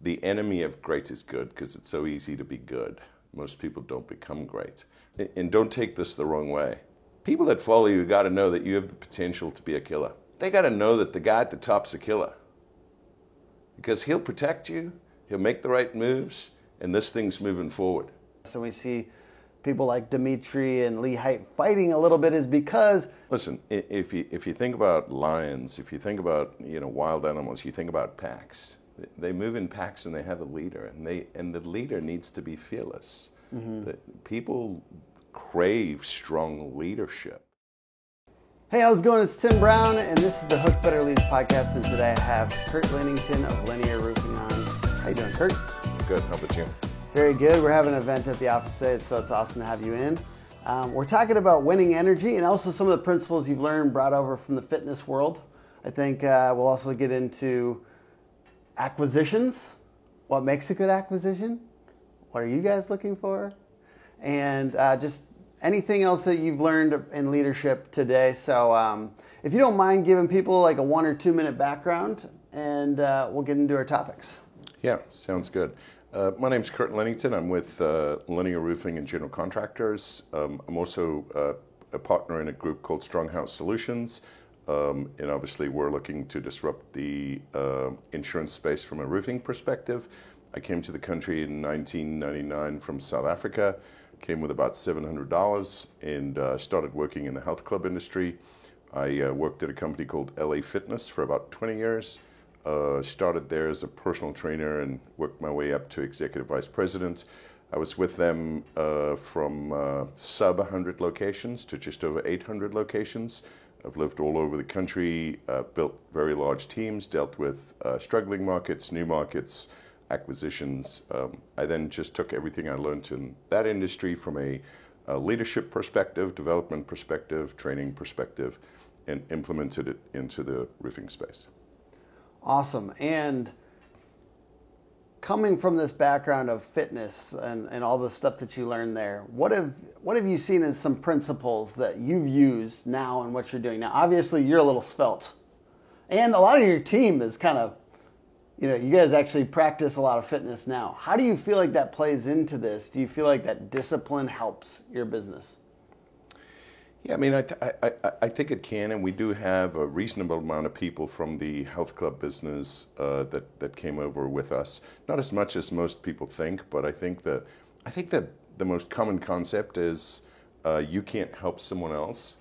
the enemy of great is good because it's so easy to be good. Most people don't become great. And don't take this the wrong way. People that follow you got to know that you have the potential to be a killer. They got to know that the guy at the top's a killer because he'll protect you, he'll make the right moves, and this thing's moving forward. So we see people like Dimitri and Lee Height fighting a little bit is because listen, if you if you think about lions, if you think about you know wild animals, you think about packs. They move in packs and they have a leader, and they and the leader needs to be fearless. Mm-hmm. The, people crave strong leadership. Hey, how's it going? It's Tim Brown, and this is the Hook Better Leads podcast. And today I have Kirt Linington of Linear Roofing on. How you doing, Kirt? Good. How about you? Very good. We're having an event at the office today, so it's awesome to have you in. Um, we're talking about winning energy and also some of the principles you've learned brought over from the fitness world. I think uh, we'll also get into acquisitions. What makes a good acquisition? What are you guys looking for? And uh, just anything else that you've learned in leadership today. So, um, if you don't mind giving people like a one or two minute background, and uh, we'll get into our topics. Yeah, sounds good. Uh, my name is Kirt Linington. I'm with uh, Linear Roofing and General Contractors. Um, I'm also uh, a partner in a group called Stronghouse Solutions. Um, and obviously, we're looking to disrupt the uh, insurance space from a roofing perspective. I came to the country in 1999 from South Africa, came with about $700 and uh, started working in the health club industry. I uh, worked at a company called LA Fitness for about 20 years. Uh, started there as a personal trainer and worked my way up to executive vice president. I was with them uh, from uh, sub 100 locations to just over 800 locations. I've lived all over the country, uh, built very large teams, dealt with uh, struggling markets, new markets, acquisitions. Um, I then just took everything I learned in that industry from a, a leadership perspective, development perspective, training perspective, and implemented it into the roofing space. Awesome. And coming from this background of fitness and, and all the stuff that you learned there, what have what have you seen as some principles that you've used now and what you're doing now? Obviously, you're a little svelte, and a lot of your team is kind of, you know, you guys actually practice a lot of fitness now. How do you feel like that plays into this? Do you feel like that discipline helps your business? Yeah, I mean, I, th- I, I, I, think it can, and we do have a reasonable amount of people from the health club business uh, that that came over with us. Not as much as most people think, but I think that I think that the most common concept is uh, you can't help someone else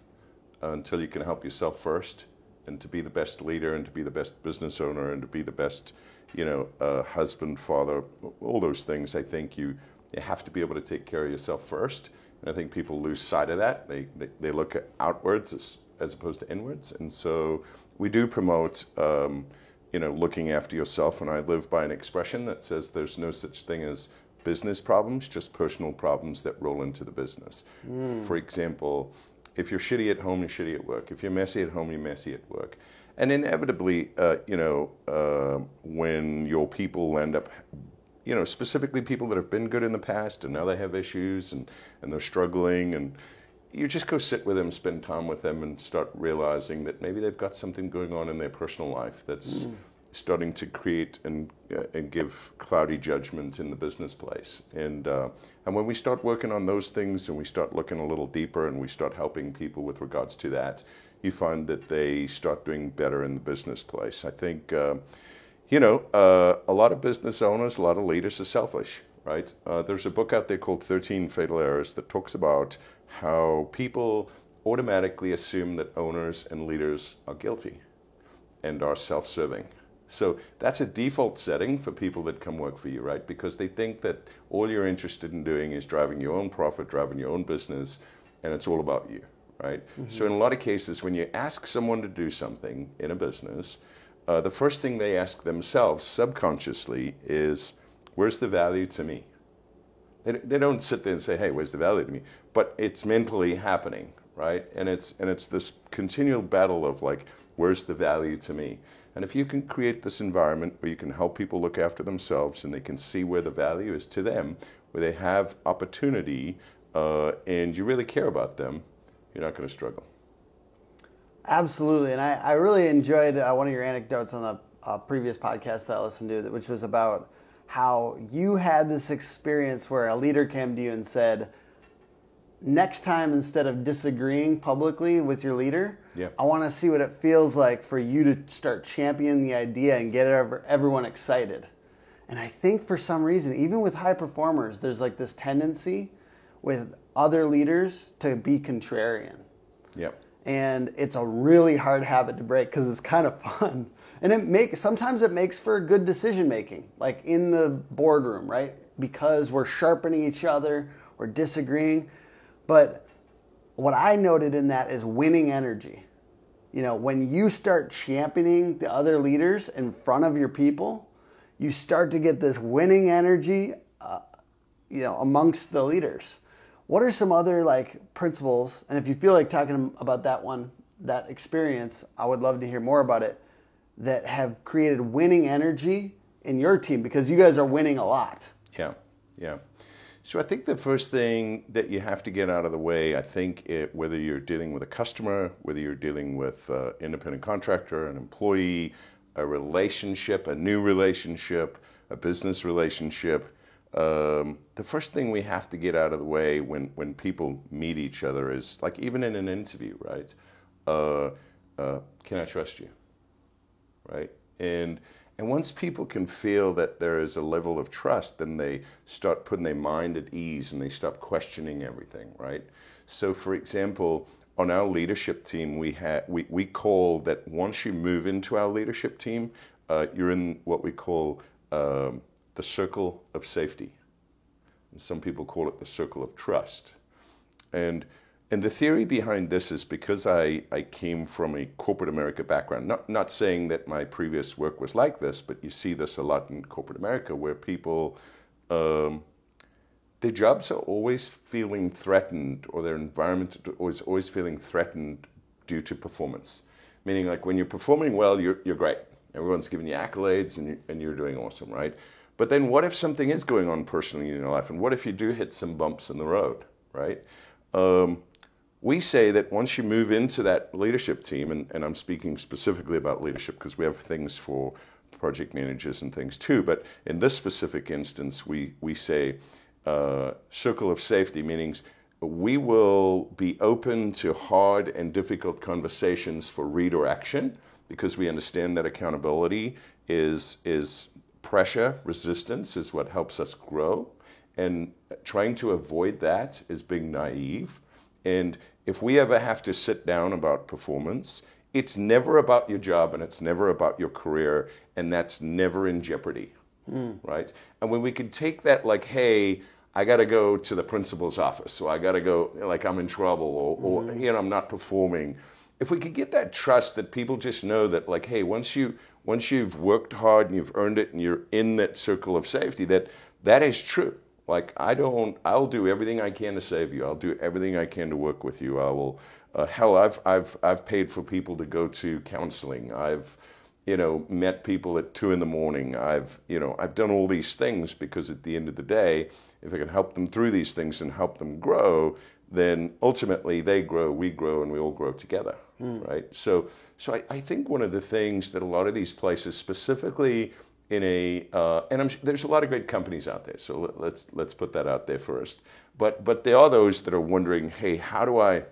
until you can help yourself first, and to be the best leader, and to be the best business owner, and to be the best, you know, uh, husband, father, all those things. I think you you have to be able to take care of yourself first I think people lose sight of that. They, they, they look outwards as, as opposed to inwards. And so we do promote, um, you know, looking after yourself. And I live by an expression that says there's no such thing as business problems, just personal problems that roll into the business. Mm. For example, if you're shitty at home, you're shitty at work. If you're messy at home, you're messy at work. And inevitably, uh, you know, uh, when your people end up you know, specifically people that have been good in the past and now they have issues and, and they're struggling and you just go sit with them, spend time with them and start realizing that maybe they've got something going on in their personal life that's mm. starting to create and, uh, and give cloudy judgment in the business place. And, uh, and when we start working on those things and we start looking a little deeper and we start helping people with regards to that, you find that they start doing better in the business place. I think, uh, you know, uh, a lot of business owners, a lot of leaders are selfish, right? Uh, there's a book out there called 13 Fatal Errors that talks about how people automatically assume that owners and leaders are guilty and are self serving. So that's a default setting for people that come work for you, right? Because they think that all you're interested in doing is driving your own profit, driving your own business, and it's all about you, right? Mm-hmm. So in a lot of cases, when you ask someone to do something in a business, uh, the first thing they ask themselves subconsciously is, where's the value to me? They, they don't sit there and say, hey, where's the value to me? But it's mentally happening, right? And it's, and it's this continual battle of like, where's the value to me? And if you can create this environment where you can help people look after themselves and they can see where the value is to them, where they have opportunity uh, and you really care about them, you're not going to struggle. Absolutely, and I, I really enjoyed uh, one of your anecdotes on the uh, previous podcast that I listened to, which was about how you had this experience where a leader came to you and said, next time instead of disagreeing publicly with your leader, Yeah. I want to see what it feels like for you to start championing the idea and get everyone excited. And I think for some reason, even with high performers, there's like this tendency with other leaders to be contrarian. Yep. And it's a really hard habit to break because it's kind of fun. And it makes sometimes it makes for good decision making, like in the boardroom, right? Because we're sharpening each other, we're disagreeing. But what I noted in that is winning energy. You know, when you start championing the other leaders in front of your people, you start to get this winning energy, uh, you know, amongst the leaders. What are some other like principles? And if you feel like talking about that one, that experience, I would love to hear more about it. That have created winning energy in your team because you guys are winning a lot. Yeah, yeah. So I think the first thing that you have to get out of the way, I think, it, whether you're dealing with a customer, whether you're dealing with an independent contractor, an employee, a relationship, a new relationship, a business relationship, um, the first thing we have to get out of the way when, when people meet each other is like even in an interview, right? Uh, uh, can I trust you? Right? And and once people can feel that there is a level of trust, then they start putting their mind at ease and they stop questioning everything, right? So, for example, on our leadership team, we have we, we call that once you move into our leadership team, uh, you're in what we call um, the circle of safety. And some people call it the circle of trust. And and the theory behind this is because I, I came from a corporate America background, not, not saying that my previous work was like this, but you see this a lot in corporate America where people, um, their jobs are always feeling threatened or their environment is always feeling threatened due to performance. Meaning, like when you're performing well, you're, you're great. Everyone's giving you accolades and, you, and you're doing awesome, right? But then what if something is going on personally in your life? And what if you do hit some bumps in the road, right? Um, we say that once you move into that leadership team, and, and I'm speaking specifically about leadership because we have things for project managers and things too, but in this specific instance, we, we say uh, circle of safety, meaning we will be open to hard and difficult conversations for read or action because we understand that accountability is, is pressure, resistance is what helps us grow. And trying to avoid that is being naive. And if we ever have to sit down about performance, it's never about your job and it's never about your career, and that's never in jeopardy, mm. right? And when we can take that, like, hey, I got to go to the principal's office, so I got to go, like, I'm in trouble, or, or mm. you know, I'm not performing. If we could get that trust that people just know that, like, hey, once you once you've worked hard and you've earned it, and you're in that circle of safety, that that is true like I don't, I'll do everything I can to save you. I'll do everything I can to work with you. I will. Uh, hell, I've I've I've paid for people to go to counseling. I've, you know, met people at two in the morning. I've you know I've done all these things because at the end of the day, if I can help them through these things and help them grow, then ultimately they grow, we grow, and we all grow together, mm. right? So so I, I think one of the things that a lot of these places, specifically in a uh, and I'm, there's a lot of great companies out there. So let, let's let's put that out there first. But but there are those that are wondering, hey, how do I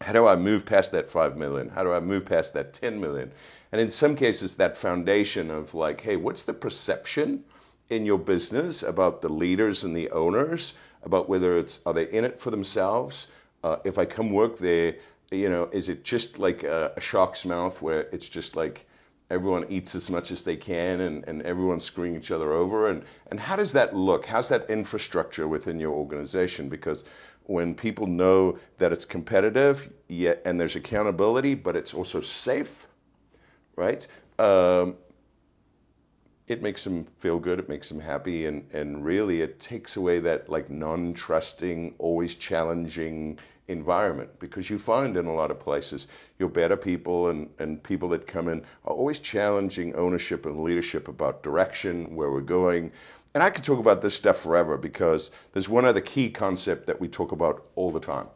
how do I move past that five million? How do I move past that ten million? And in some cases, that foundation of like, hey, what's the perception in your business about the leaders and the owners about whether it's are they in it for themselves? Uh, if I come work there, you know, is it just like a, a shark's mouth where it's just like everyone eats as much as they can and, and everyone's screwing each other over? And, and how does that look? How's that infrastructure within your organization? Because when people know that it's competitive yet and there's accountability but it's also safe right? Um, it makes them feel good it makes them happy and, and really it takes away that like non-trusting always challenging environment because you find in a lot of places your better people and, and people that come in are always challenging ownership and leadership about direction, where we're going. And I could talk about this stuff forever because there's one other key concept that we talk about all the time.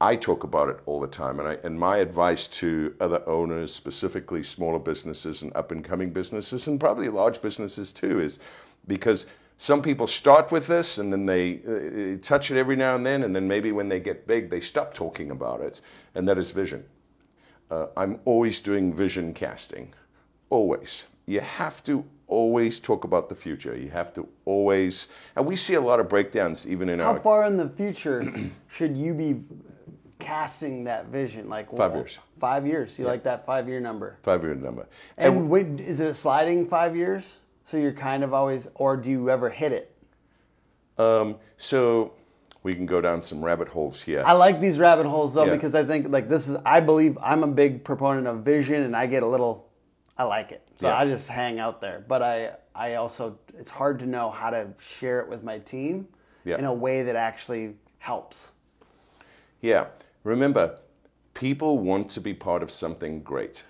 I talk about it all the time, and, I, and my advice to other owners, specifically smaller businesses and up and coming businesses, and probably large businesses too, is because some people start with this and then they uh, touch it every now and then, and then maybe when they get big, they stop talking about it, and that is vision. Uh, I'm always doing vision casting, always. You have to always talk about the future. You have to always, and we see a lot of breakdowns even in How our far in the future should you be casting that vision? Like Five well, years. Five years. You like that five year number? five-year number. And wait, is it a sliding five years? So you're kind of always, or do you ever hit it? Um, so we can go down some rabbit holes here. I like these rabbit holes though Yeah. because I think like this is I believe I'm a big proponent of vision and I get a little I like it. So Yeah. I just hang out there. But I I also it's hard to know how to share it with my team Yeah. in a way that actually helps. Yeah. Remember, people want to be part of something great,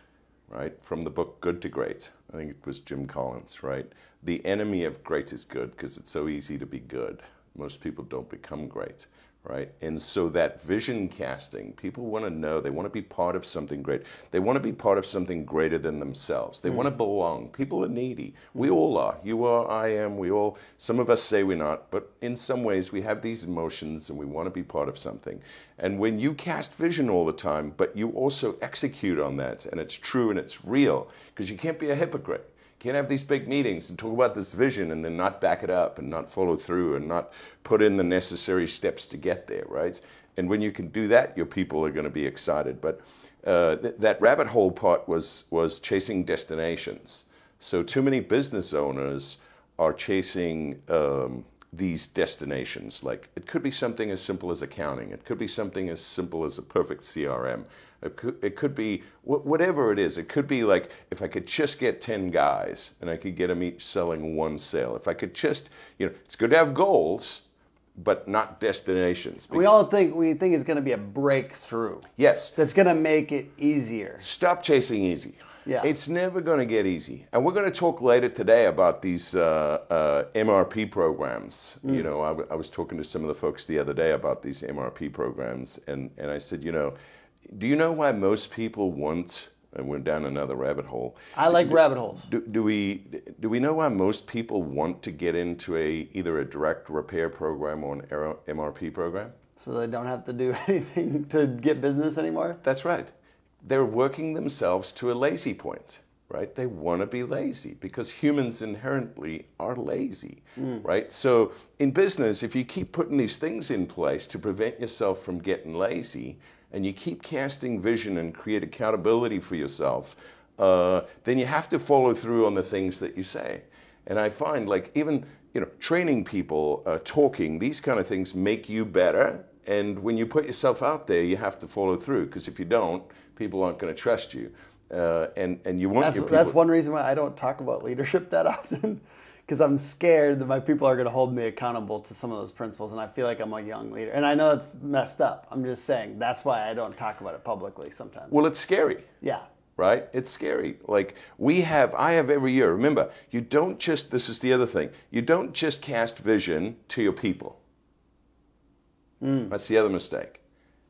right? From the book Good to Great. I think it was Jim Collins, right? The enemy of great is good because it's so easy to be good. Most people don't become great, right? And so that vision casting, people want to know, they want to be part of something great. They want to be part of something greater than themselves. They hmm. want to belong. People are needy. We all are. You are, I am, we all, some of us say we're not, but in some ways we have these emotions and we want to be part of something. And when you cast vision all the time, but you also execute on that and it's true and it's real, because you can't be a hypocrite. You can't have these big meetings and talk about this vision and then not back it up and not follow through and not put in the necessary steps to get there, right? And when you can do that, your people are going to be excited. But uh, th- that rabbit hole part was was chasing destinations. So too many business owners are chasing um, these destinations. Like it could be something as simple as accounting. It could be something as simple as a perfect CRM. It could, it could be wh- whatever it is. It could be like if I could just get 10 guys and I could get them each selling one sale. If I could just, you know, it's good to have goals, but not destinations. We all think we think it's going to be a breakthrough yes. that's going to make it easier. Stop chasing easy. Yeah. It's never going to get easy. And we're going to talk later today about these uh, uh, MRP programs. You know, I, w- I was talking to some of the folks the other day about these MRP programs, and, and I said, you know, do you know why most people want, and we're down another rabbit hole. I like rabbit holes. Do, do we do we know why most people want to get into a either a direct repair program or an MRP program? So they don't have to do anything to get business anymore. That's right. They're working themselves to a lazy point, right? They want to be lazy because humans inherently are lazy, hmm. right? So in business, if you keep putting these things in place to prevent yourself from getting lazy, and you keep casting vision and create accountability for yourself, uh, then you have to follow through on the things that you say. And I find like even you know training people, uh, talking, these kind of things make you better. And when you put yourself out there, you have to follow through because if you don't, people aren't going to trust you. Uh, and and you want That's your people. that's one reason why I don't talk about leadership that often, because I'm scared that my people are going to hold me accountable to some of those principles, and I feel like I'm a young leader. And I know it's messed up. I'm just saying that's why I don't talk about it publicly sometimes. well, it's scary. Yeah. right? It's scary. Like we have, I have every year. Remember, you don't just, this is the other thing, you don't just cast vision to your people. Mm. That's the other mistake.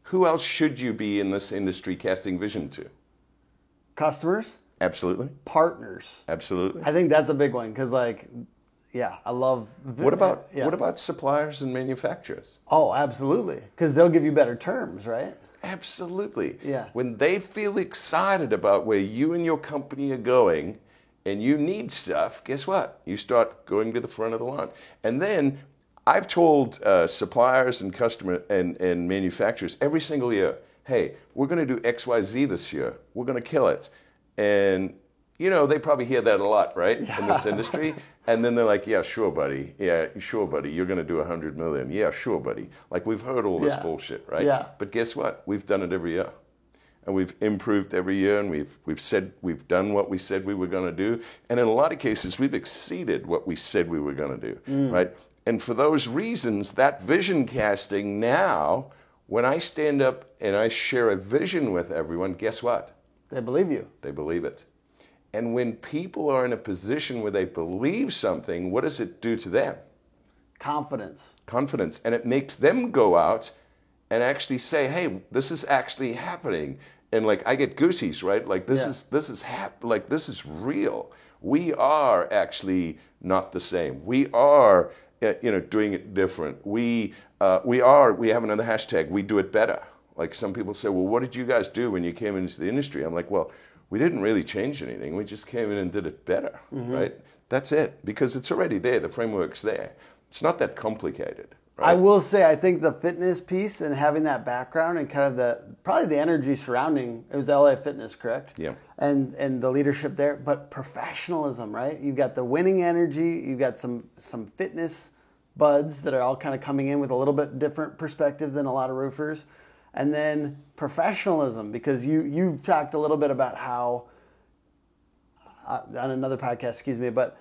Who else should you be in this industry casting vision to? Customers, Absolutely. partners. Absolutely. I think that's a big one because, like, yeah, I love. What about yeah. what about suppliers and manufacturers? Oh, absolutely, because they'll give you better terms, right? Absolutely. Yeah. When they feel excited about where you and your company are going and you need stuff, guess what? You start going to the front of the line. And then I've told uh, suppliers and customer and, and manufacturers every single year, hey, we're going to do XYZ this year. We're going to kill it. And you know, they probably hear that a lot, right? In this industry. And then they're like, yeah, sure, buddy. Yeah, sure, buddy. You're going to do a 100 million. Yeah, sure, buddy. Like, we've heard all this Yeah. bullshit, right? Yeah. But guess what? We've done it every year. And we've improved every year and we've, we've said we've done what we said we were going to do. And in a lot of cases, we've exceeded what we said we were going to do, mm. right? And for those reasons, that vision casting now, when I stand up and I share a vision with everyone, guess what? They believe you. They believe it. And when people are in a position where they believe something, what does it do to them? Confidence. Confidence. And it makes them go out and actually say, hey, this is actually happening. And like I get goosies, right? Like this Yeah. is this is hap- like this is real. we are actually not the same. We are, uh, you know, doing it different. We, uh, we are, we have another hashtag, we do it better. Like some people say, well, what did you guys do when you came into the industry? I'm like, well, we didn't really change anything. We just came in and did it better, mm-hmm. right? That's it, because it's already there. The framework's there. It's not that complicated. Right? I will say, I think the fitness piece and having that background and kind of the probably the energy surrounding it was LA Fitness, correct? Yeah. And and the leadership there, but professionalism, right? You've got the winning energy. You've got some some fitness buds that are all kind of coming in with a little bit different perspective than a lot of roofers, and then professionalism because you you've talked a little bit about how uh, on another podcast, excuse me, but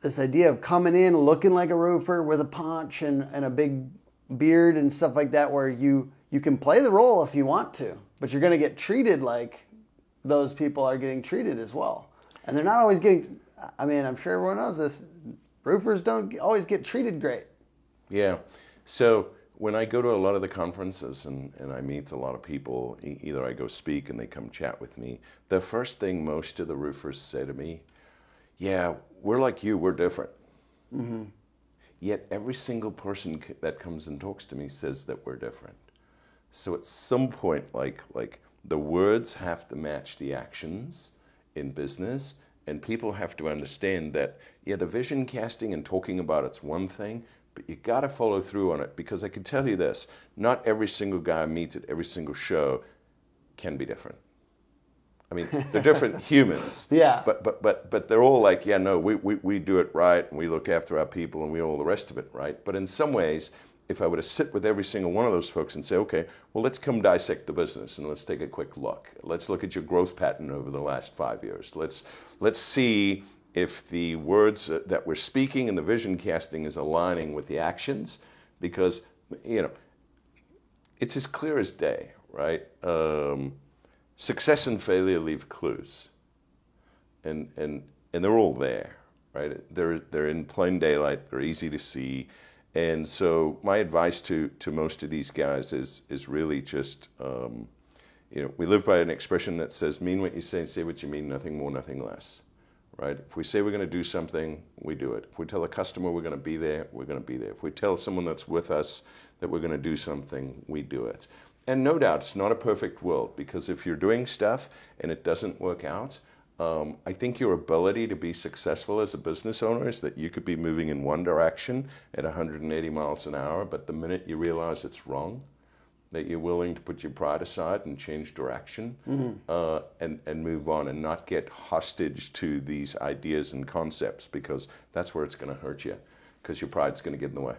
this idea of coming in looking like a roofer with a paunch and, and a big beard and stuff like that where you you can play the role if you want to but you're going to get treated like those people are getting treated as well. And they're not always getting i mean i'm sure everyone knows this roofers don't always get treated great. Yeah. So when i go to a lot of the conferences and, and i meet a lot of people either i go speak and they come chat with me the first thing most of the roofers say to me yeah, we're like you, we're different. Mm-hmm. Yet every single person that comes and talks to me says that we're different. So at some point, like like the words have to match the actions in business, and people have to understand that yeah, the vision casting and talking about it's one thing, but you got to follow through on it because I can tell you this: not every single guy I meet at every single show can be different. I mean, they're different humans. Yeah. But but but but they're all like, yeah, no, we, we, we do it right and we look after our people and we all the rest of it, right? But in some ways, if I were to sit with every single one of those folks and say, okay, well, let's come dissect the business and let's take a quick look. Let's look at your growth pattern over the last five years. Let's let's see if the words that we're speaking and the vision casting is aligning with the actions, because you know, it's as clear as day, right? Um, success and failure leave clues, and and and they're all there, right? They're they're in plain daylight. They're easy to see, and so my advice to to most of these guys is is really just. Um, you know, we live by an expression that says, mean what you say, say what you mean, nothing more, nothing less. Right? If we say we're going to do something, we do it. If we tell a customer we're going to be there, we're going to be there. If we tell someone that's with us that we're going to do something, we do it. And no doubt, it's not a perfect world because if you're doing stuff and it doesn't work out, um, I think your ability to be successful as a business owner is that you could be moving in one direction at 180 miles an hour, but the minute you realize it's wrong, that you're willing to put your pride aside and change direction mm-hmm. uh, and, and move on and not get hostage to these ideas and concepts because that's where it's going to hurt you because your pride's going to get in the way.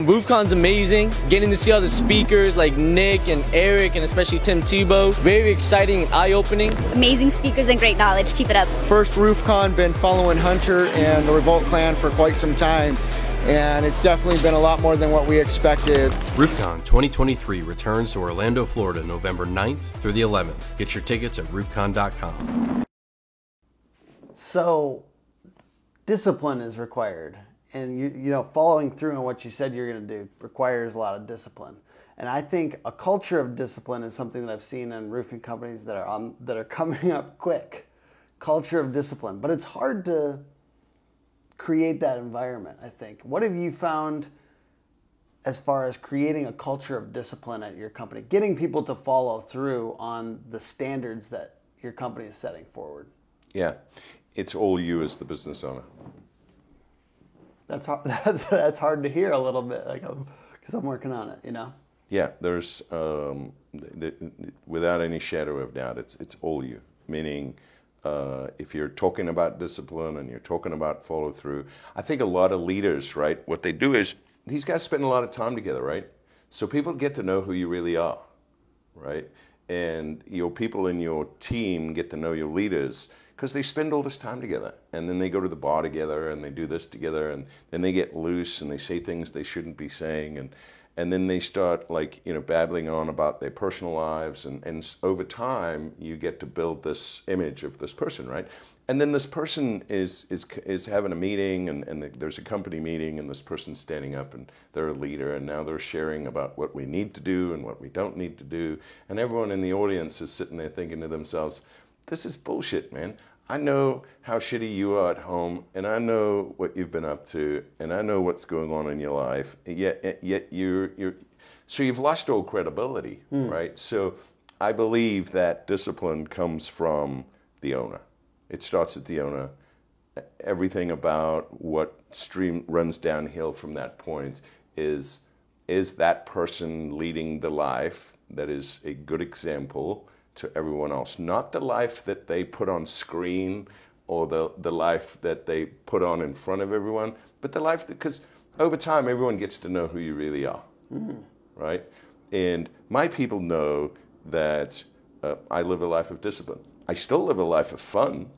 RoofCon's amazing. Getting to see all the speakers like Nick and Eric and especially Tim Tebow. Very exciting and eye-opening. Amazing speakers and great knowledge. Keep it up. First RoofCon, been following Hunter and the Revolt Clan for quite some time. And it's definitely been a lot more than what we expected. RoofCon 2023 returns to Orlando, Florida, November 9th through the 11th. Get your tickets at roofcon.com. So, discipline is required and you, you know following through on what you said you're going to do requires a lot of discipline and i think a culture of discipline is something that i've seen in roofing companies that are on that are coming up quick culture of discipline but it's hard to create that environment i think what have you found as far as creating a culture of discipline at your company getting people to follow through on the standards that your company is setting forward yeah it's all you as the business owner that's hard, that's that's hard to hear a little bit, like because I'm, I'm, working on it, you know. Yeah, there's um, the, the, without any shadow of doubt, it's it's all you. Meaning, uh, if you're talking about discipline and you're talking about follow through, I think a lot of leaders, right? What they do is these guys spend a lot of time together, right? So people get to know who you really are, right? And your people in your team get to know your leaders because they spend all this time together and then they go to the bar together and they do this together and then they get loose and they say things they shouldn't be saying and and then they start like you know babbling on about their personal lives. And and over time you get to build this image of this person right? And then this person is is is having a meeting. And, and there's a company meeting. And this person's standing up. And they're a leader. And now they're sharing about what we need to do and what we don't need to do. And everyone in the audience is sitting there thinking to themselves this is bullshit, man. I know how shitty you are at home, and I know what you've been up to, and I know what's going on in your life. Yet, yet you're you're so you've lost all credibility, hmm. right? So I believe that discipline comes from the owner. It starts at the owner. Everything about what stream runs downhill from that point is is that person leading the life that is a good example to everyone else, not the life that they put on screen or the, the life that they put on in front of everyone, but the life that, because over time everyone gets to know who you really are, right? And my people know that uh, I live a life of discipline. I still live a life of fun.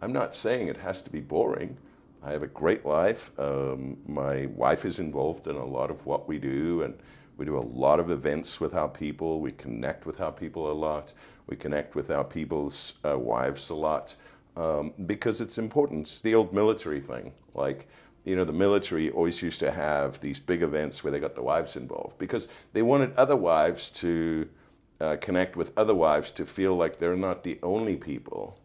I'm not saying it has to be boring. I have a great life. Um, my wife is involved in a lot of what we do, and we do a lot of events with our people. We connect with our people a lot. We connect with our people's uh, wives a lot um, because it's important. It's the old military thing. Like, you know, the military always used to have these big events where they got the wives involved because they wanted other wives to uh, connect with other wives to feel like they're not the only people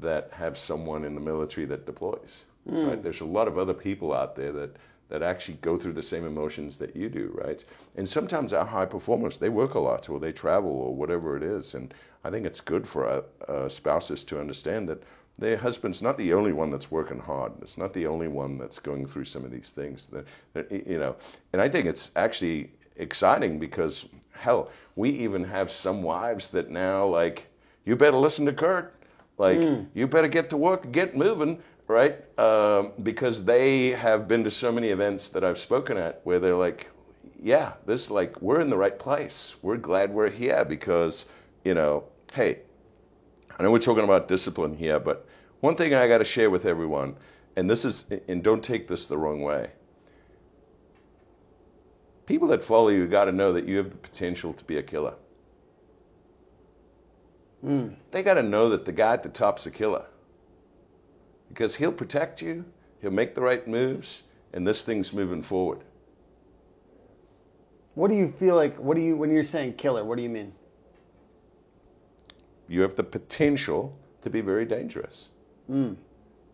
that have someone in the military that deploys. Right? There's a lot of other people out there that that actually go through the same emotions that you do, right? And sometimes our high performers they work a lot or they travel or whatever it is, and I think it's good for uh, uh, spouses to understand that their husband's not the only one that's working hard. It's not the only one that's going through some of these things. That, that you know, and I think it's actually exciting because hell, we even have some wives that now like you better listen to Kirt. Like, you better get to work, get moving, right? Um, because they have been to so many events that I've spoken at where they're like, yeah, this like we're in the right place. We're glad we're here because, you know, hey, I know we're talking about discipline here, but one thing I got to share with everyone, and this is, and don't take this the wrong way. People that follow you got to know that you have the potential to be a killer. They got to know that the guy at the top's a killer because he'll protect you, he'll make the right moves, and this thing's moving forward. What do you feel like? What do you when you're saying killer? What do you mean? You have the potential to be very dangerous. Hmm.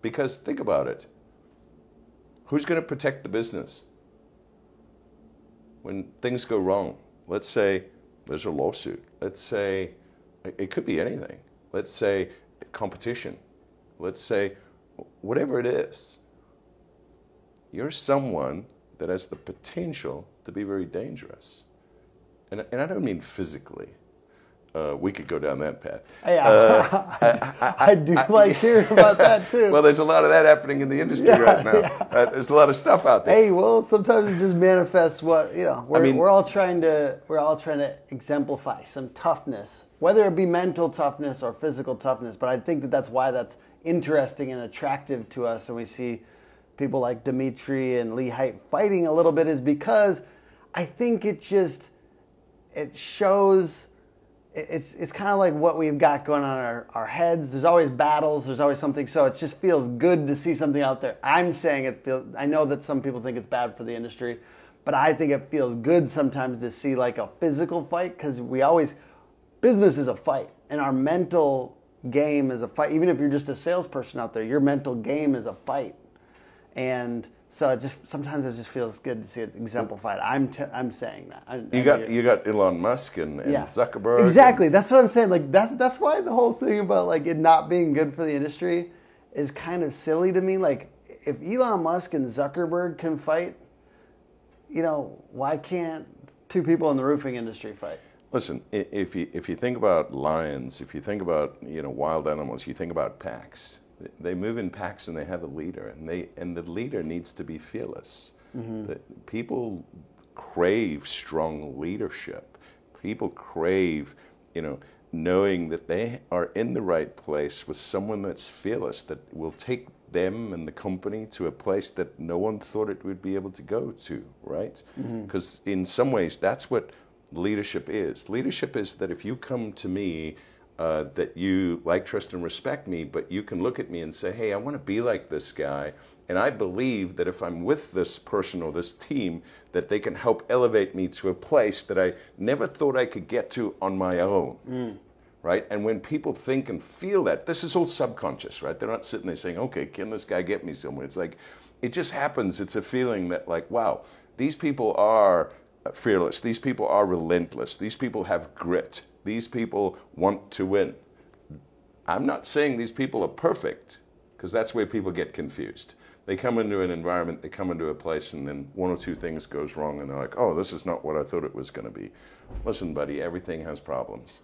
Because think about it who's going to protect the business when things go wrong? Let's say there's a lawsuit. Let's say it it could be anything. Let's say competition. Let's say whatever it is. You're someone that has the potential to be very dangerous. And, and I don't mean physically. Uh, we could go down that path. Yeah, I, do like hearing about that too. Well, there's a lot of that happening in the industry right now. Uh, there's a lot of stuff out there. Hey, well, sometimes it just manifests what you know. We're, mean- we're all trying to we're all trying to exemplify some toughness, whether it be mental toughness or physical toughness. But I think that that's why that's interesting and attractive to us, and we see people like Dimitri and Lee Height fighting a little bit, is because I think it just it shows it's it's kind of like what we've got going on our, our heads. There's always battles. There's always something. So it just feels good to see something out there. I'm saying it feels. I know that some people think it's bad for the industry, but I think it feels good sometimes to see like a physical fight because we always business is a fight and our mental game is a fight. Even if you're just a salesperson out there, your mental game is a fight, and so it just sometimes it just feels good to see it exemplified. I'm t- I'm saying that. I, You I got you got Elon Musk and, and Zuckerberg. Exactly. That's what I'm saying. Like that's that's why the whole thing about like it not being good for the industry is kind of silly to me. Like if Elon Musk and Zuckerberg can fight, you know, why can't two people in the roofing industry fight? Listen, if you if you think about lions, if you think about you know wild animals, you think about packs. They move in packs and they have a leader, and they and the leader needs to be fearless. Mm-hmm. The, people crave strong leadership. People crave, you know, knowing that they are in the right place with someone that's fearless, that will take them and the company to a place that no one thought it would be able to go to, right? Mm-hmm. Because in some ways, that's what leadership is. Leadership is that if you come to me, uh, that you like, trust, and respect me, but you can look at me and say, hey, I want to be like this guy. And I believe that if I'm with this person or this team, that they can help elevate me to a place that I never thought I could get to on my own. right? And when people think and feel that, this is all subconscious, right? They're not sitting there saying, okay, can this guy get me somewhere? It's like, it just happens. It's a feeling that, like, wow, these people are fearless. These people are relentless. These people have grit. These people want to win. I'm not saying these people are perfect, because that's where people get confused. They come into an environment, they come into a place, and then one or two things goes wrong, and they're like, "Oh, this is not what I thought it was going to be." Listen, buddy, everything has problems,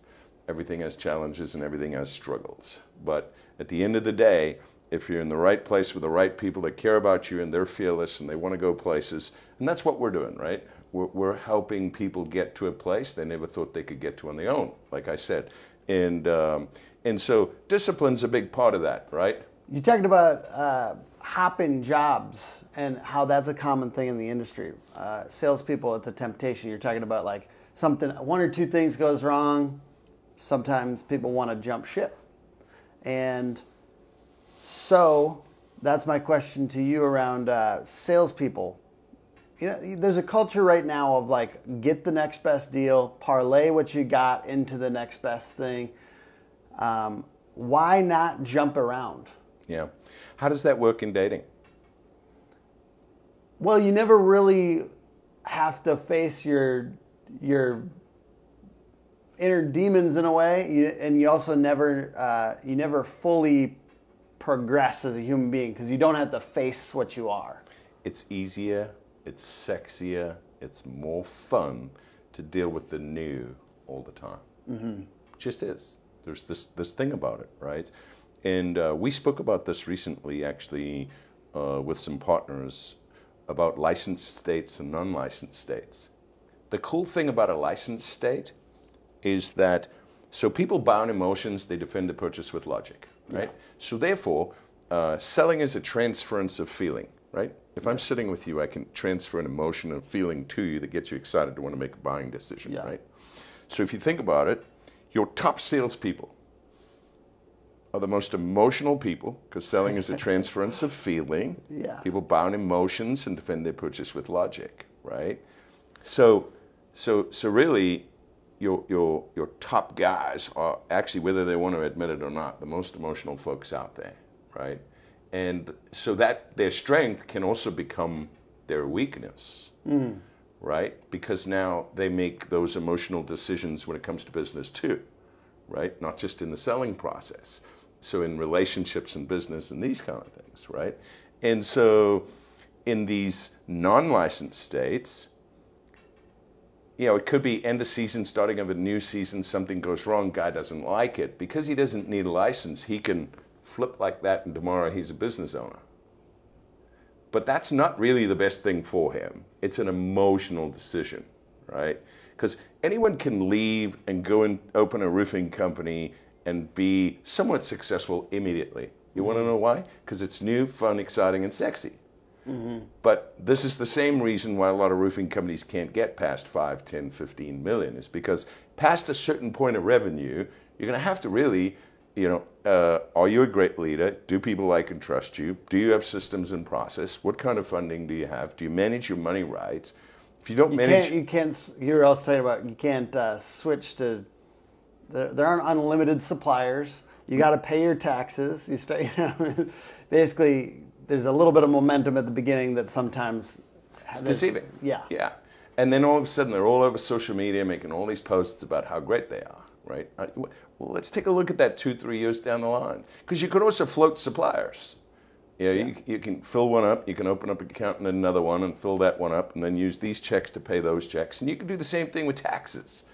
everything has challenges, and everything has struggles. But at the end of the day, if you're in the right place with the right people that care about you and they're fearless and they want to go places, and that's what we're doing, right? We're, we're helping people get to a place they never thought they could get to on their own, like I said, and um, and so discipline's a big part of that, right? You talked about uh, hopping jobs and how that's a common thing in the industry. Uh, salespeople, it's a temptation. You're talking about like something, one or two things goes wrong. Sometimes people want to jump ship, and so that's my question to you around uh, salespeople. You know, there's a culture right now of like get the next best deal, parlay what you got into the next best thing. Um, why not jump around? Yeah. How does that work in dating? Well, you never really have to face your your inner demons in a way, you, and you also never uh, you never fully progress as a human being because you don't have to face what you are. It's easier, it's sexier, it's more fun to deal with the new all the time. Mm-hmm. Just is. There's this this thing about it, right? And uh, we spoke about this recently, actually, uh, with some partners about licensed states and non licensed states. The cool thing about a licensed state is that so people bound emotions, they defend the purchase with logic, right? Yeah. So therefore, uh, selling is a transference of feeling, right? If I'm sitting with you, I can transfer an emotion and feeling to you that gets you excited to want to make a buying decision, yeah. right? So if you think about it, your top salespeople are the most emotional people because selling is a transference of feeling. Yeah. People bound emotions and defend their purchase with logic, right? So, so, so really, your your your top guys are actually, whether they want to admit it or not, the most emotional folks out there, right? And so that their strength can also become their weakness, mm. right? Because now they make those emotional decisions when it comes to business too, right? Not just in the selling process so in relationships and business and these kind of things, right? And so in these non-licensed states, you know, it could be end of season, starting of a new season, something goes wrong, guy doesn't like it. Because he doesn't need a license, he can flip like that and tomorrow he's a business owner. But that's not really the best thing for him. It's an emotional decision, right? Because anyone can leave and go and open a roofing company and be somewhat successful immediately. You want to know why? Because it's new, fun, exciting, and sexy. Mm-hmm. But this is the same reason why a lot of roofing companies can't get past 5, 10, 15 million, is because past a certain point of revenue, you're going to have to really, you know, uh, are you a great leader? Do people like and trust you? Do you have systems and process? What kind of funding do you have? Do you manage your money right? If you don't you manage, can't, you can't. You're also saying about you can't uh, switch to there, there aren't unlimited suppliers. You got to pay your taxes. You start, you know, basically, there's a little bit of momentum at the beginning that sometimes it's deceiving. Yeah. Yeah. And then all of a sudden, they're all over social media making all these posts about how great they are, right? Well, let's take a look at that two, three years down the line. Because you could also float suppliers. Yeah, yeah. You, you can fill one up, you can open up an account in another one and fill that one up, and then use these checks to pay those checks. And you can do the same thing with taxes.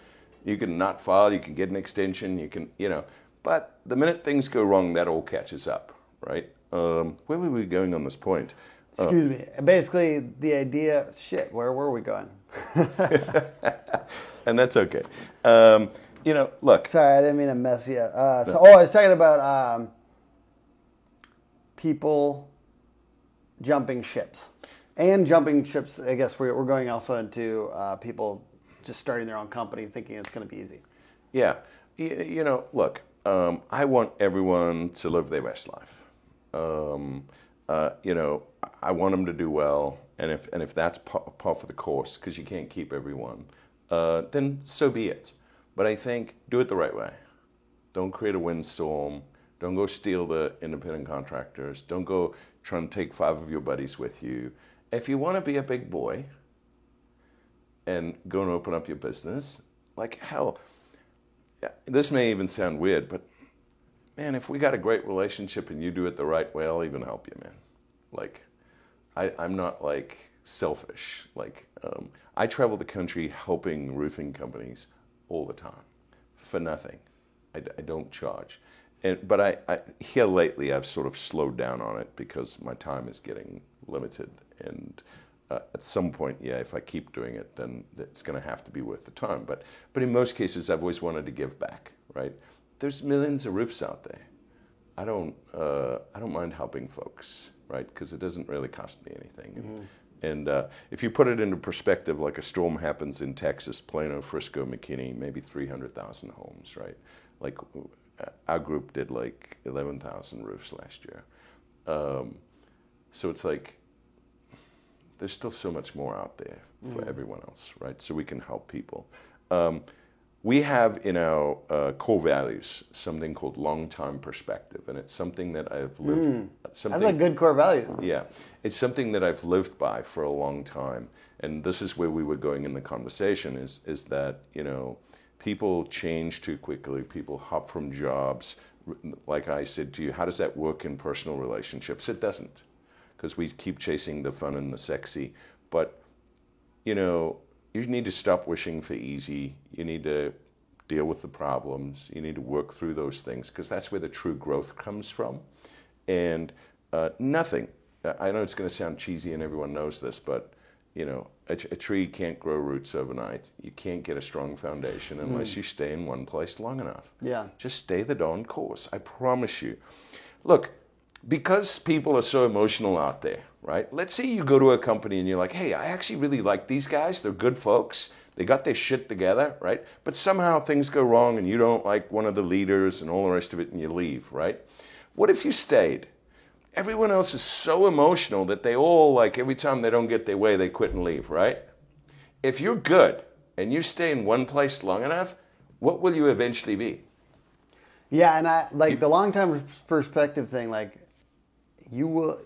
You can not file, you can get an extension, you can, you know. But the minute things go wrong, that all catches up, right? Um, where were we going on this point? Uh, Excuse uh, me. Basically, the idea, shit, where were we going? and that's okay. Um, you know, look. Sorry, I didn't mean to mess you up. Uh, so, no. oh, I was talking about um, people jumping ships. And jumping ships, I guess we're, we're going also into uh, people just starting their own company thinking it's going to be easy. Yeah. You, you know, look, um, I want everyone to live their best life. Um, uh, you know, I want them to do well, and if and if that's part, part of the course, because you can't keep everyone, uh, then so be it. But I think do it the right way, Don't create a windstorm. Don't go steal the independent contractors. Don't go try and take five of your buddies with you. If you want to be a big boy and go and open up your business, like hell, this may even sound weird, but man, if we got a great relationship and you do it the right way, I'll even help you, man. Like, I, I'm not like selfish. Like, um, I travel the country helping roofing companies all the time for nothing. I, I don't charge. And, but I, I, here lately, I've sort of slowed down on it because my time is getting limited. And uh, at some point, yeah, if I keep doing it, then it's going to have to be worth the time. But, but in most cases, I've always wanted to give back, right? There's millions of roofs out there. I don't, uh, I don't mind helping folks, right? Because it doesn't really cost me anything. Mm-hmm. And uh, if you put it into perspective, like a storm happens in Texas, Plano, Frisco, McKinney, maybe 300,000 homes, right? Like uh, our group did like 11,000 roofs last year. Um, so it's like there's still so much more out there for mm. everyone else, right? So we can help people. Um, we have in our uh, core values something called long-term perspective, and it's something that I've lived. Mm. That's a good core value. Yeah, it's something that I've lived by for a long time, and this is where we were going in the conversation. Is is that you know people change too quickly. People hop from jobs. Like I said to you, how does that work in personal relationships? It doesn't, because we keep chasing the fun and the sexy. But you know, you need to stop wishing for easy. You need to deal with the problems. You need to work through those things because that's where the true growth comes from. And uh, nothing. I know it's going to sound cheesy, and everyone knows this, but you know, a, a, tree can't grow roots overnight. You can't get a strong foundation unless mm. you stay in one place long enough. Yeah. Just stay the darn course. I promise you. Look, because people are so emotional out there, right? Let's say you go to a company and you're like, hey, I actually really like these guys. They're good folks. They got their shit together, right? But somehow things go wrong and you don't like one of the leaders and all the rest of it and you leave, right? What if you stayed? Everyone else is so emotional that they all, like, every time they don't get their way, they quit and leave, right? If you're good and you stay in one place long enough, what will you eventually be? Yeah, and I like the long term perspective thing, like, you will,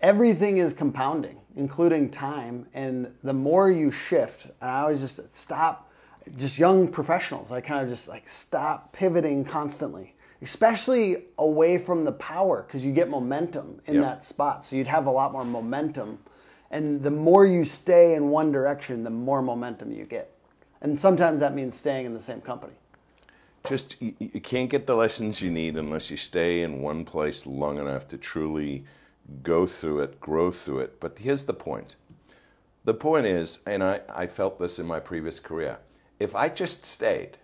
everything is compounding, including time. And the more you shift, and I always just stop, just young professionals, I kind of just like stop pivoting constantly especially away from the power because you get momentum in yep. that spot. So you'd have a lot more momentum. And the more you stay in one direction, the more momentum you get. And sometimes that means staying in the same company. Just, you, you can't get the lessons you need unless you stay in one place long enough to truly go through it, grow through it. But here's the point the point is, and I, I felt this in my previous career if I just stayed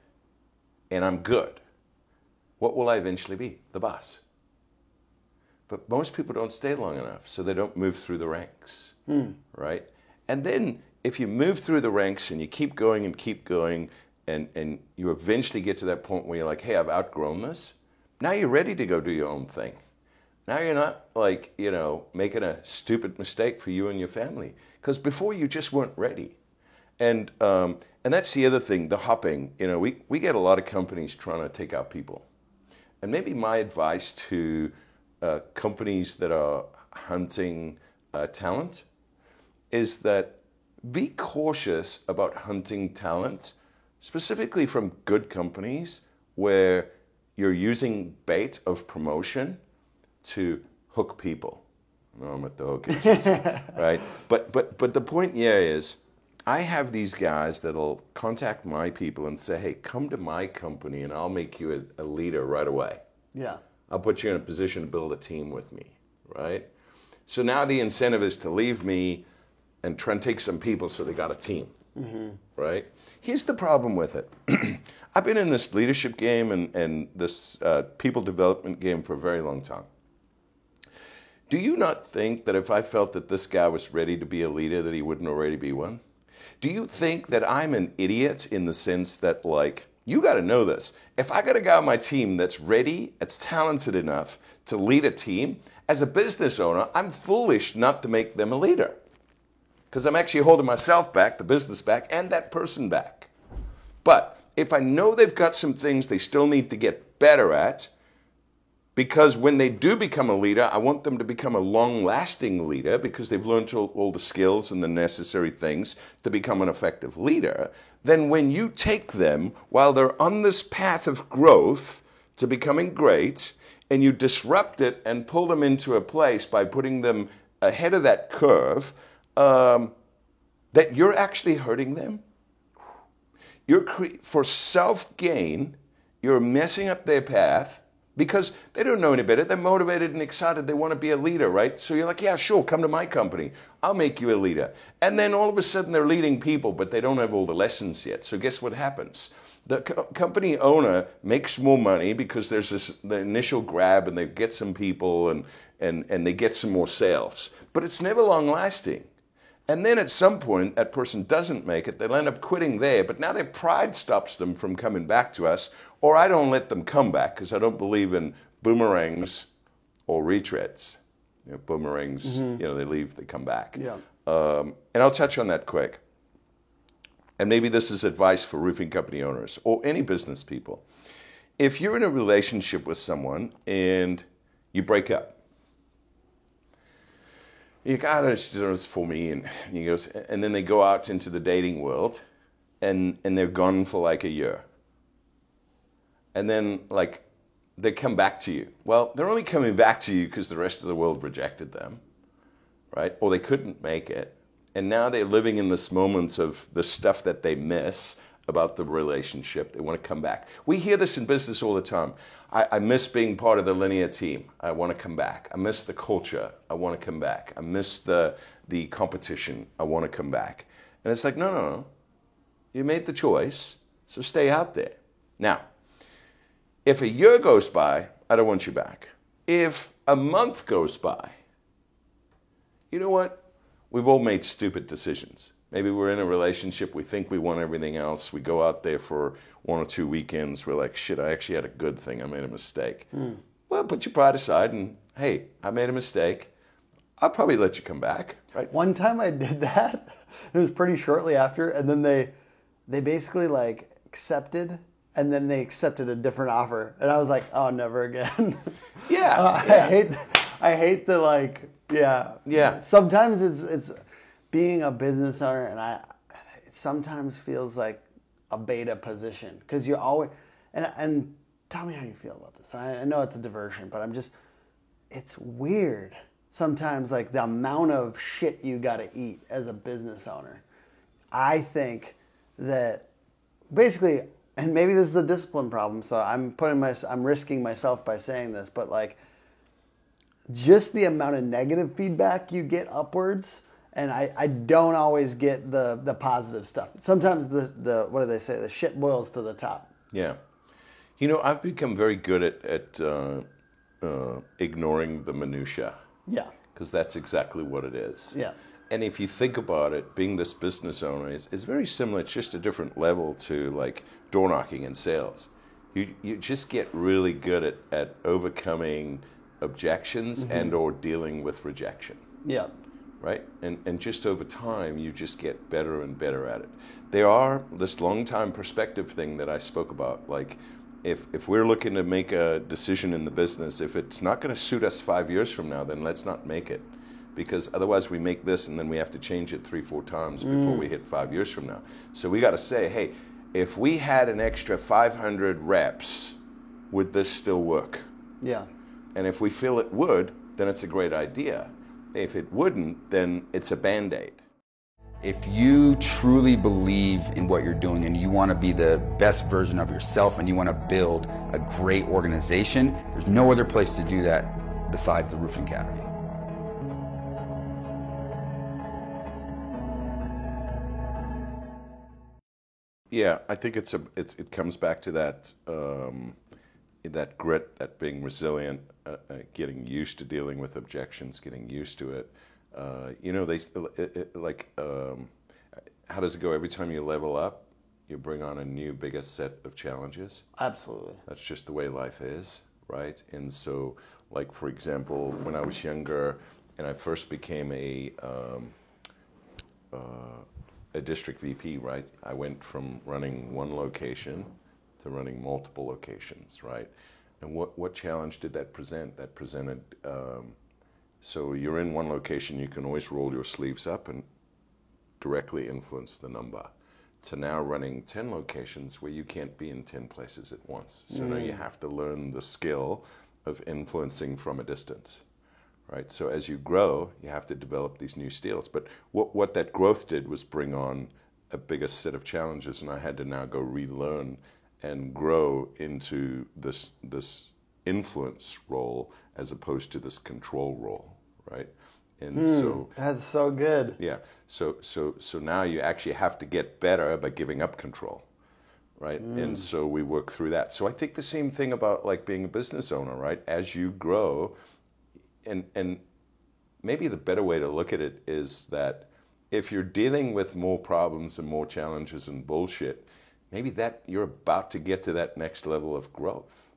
and I'm good, what will I eventually be? The boss. But most people don't stay long enough, so they don't move through the ranks, mm. right? And then if you move through the ranks and you keep going and keep going, and, and you eventually get to that point where you're like, hey, I've outgrown this, now you're ready to go do your own thing. Now you're not like, you know, making a stupid mistake for you and your family. Because before you just weren't ready. And, um, and that's the other thing, the hopping. You know, we, we get a lot of companies trying to take out people. And maybe my advice to uh, companies that are hunting uh, talent is that be cautious about hunting talent, specifically from good companies where you're using bait of promotion to hook people. No, I'm at the hook agency, right? But but but the point here is I have these guys that'll contact my people and say, hey, come to my company and I'll make you a, a leader right away. Yeah. I'll put you in a position to build a team with me, right? So now the incentive is to leave me and try and take some people so they got a team, mm-hmm. right? Here's the problem with it. I've been in this leadership game and, and this uh, people development game for a very long time. Do you not think that if I felt that this guy was ready to be a leader, that he wouldn't already be one? Do you think that I'm an idiot in the sense that, like, you got to know this. If I got a guy on my team that's ready, that's talented enough to lead a team, as a business owner, I'm foolish not to make them a leader. Because I'm actually holding myself back, the business back, and that person back. But if I know they've got some things they still need to get better at, because when they do become a leader, I want them to become a long lasting leader because they've learned all, all, the skills and the necessary things to become an effective leader. Then, when you take them while they're on this path of growth to becoming great, and you disrupt it and pull them into a place by putting them ahead of that curve, um, that you're actually hurting them. You're cre- for self gain, you're messing up their path because they don't know any better. They're motivated and excited. They want to be a leader, right? So you're like, yeah, sure, come to my company. I'll make you a leader. And then all of a sudden they're leading people, but they don't have all the lessons yet. So guess what happens? The co- company owner makes more money because there's this the initial grab and they get some people and, and, and they get some more sales. But it's never long lasting. And then at some point, that person doesn't make it. They'll end up quitting there, but now their pride stops them from coming back to us, or I don't let them come back because I don't believe in boomerangs or retreads. You know, boomerangs, you know, they leave, they come back. Yeah. Um, and I'll touch on that quick. And maybe this is advice for roofing company owners or any business people. If you're in a relationship with someone and you break up, you got it's just for me, and he goes, and then they go out into the dating world, and and they're gone for like a year, and then like they come back to you. Well, they're only coming back to you because the rest of the world rejected them, right? Or they couldn't make it, and now they're living in this moment of the stuff that they miss about the relationship. They want to come back. We hear this in business all the time. I, I, miss being part of the linear team. I want to come back. I miss the culture. I want to come back. I miss the the competition. I want to come back. And it's like, no, no, no. You made the choice, so stay out there. Now, if a year goes by, I don't want you back. If a month goes by, you know what? We've all made stupid decisions. Maybe we're in a relationship, we think we want everything else. We go out there for one or two weekends, we're like, shit, I actually had a good thing. I made a mistake. Mm. Well, put your pride aside and, hey, I made a mistake. I'll probably let you come back, right? One time I did that. It was pretty shortly after, and then they they basically like accepted and then they accepted a different offer. And I was like, oh never again. Yeah. uh, yeah. I hate I hate the like yeah. Yeah. Sometimes it's it's being a business owner and I it sometimes feels like a beta position because you always and and tell me how you feel about this. I, I know it's a diversion, but I'm just it's weird sometimes like the amount of shit you got to eat as a business owner. I think that basically and maybe this is a discipline problem, so I'm putting my I'm risking myself by saying this, but like just the amount of negative feedback you get upwards and I, I don't always get the the positive stuff. Sometimes the, the what do they say? The shit boils to the top. Yeah, you know I've become very good at at uh, uh, ignoring the minutia. Yeah, because that's exactly what it is. Yeah, and if you think about it, being this business owner is, is very similar. It's just a different level to like door knocking and sales. You you just get really good at at overcoming objections mm-hmm. and or dealing with rejection. Yeah right? And, and just over time, you just get better and better at it. There are this long time perspective thing that I spoke about. Like, if, if we're looking to make a decision in the business, if it's not going to suit us five years from now, then let's not make it. Because otherwise, we make this and then we have to change it three, four times before mm. we hit five years from now. So we got to say, hey, if we had an extra 500 reps, would this still work? Yeah. And if we feel it would, then it's a great idea if it wouldn't, then it's a band aid. If you truly believe in what you're doing and you want to be the best version of yourself and you want to build a great organization, there's no other place to do that besides the Roofing Academy. Yeah, I think it's a it's, it comes back to that um, that grit, that being resilient, uh, uh, getting used to dealing with objections, getting used to it. Uh, you know, they it, it, like um, how does it go? Every time you level up, you bring on a new, biggest set of challenges. Absolutely. That's just the way life is, right? And so, like for example, when I was younger and I first became a um, uh, a district VP, right? I went from running one location to running multiple locations, right? And what, what challenge did that present? That presented, um, so you're in one location, you can always roll your sleeves up and directly influence the number. To now running 10 locations where you can't be in 10 places at once. So now you have to learn the skill of influencing from a distance right? So as you grow, you have to develop these new skills. But what, what that growth did was bring on a bigger set of challenges, and I had to now go relearn and grow into this this influence role as opposed to this control role, right? And hmm, so That's so good. yeah, so so so now you actually have to get better by giving up control, right? Hmm. And so we work through that. So I think the same thing about like being a business owner, right? As you grow, and and maybe the better way to look at it is that if you're dealing with more problems and more challenges and bullshit, maybe that you're about to get to that next level of growth.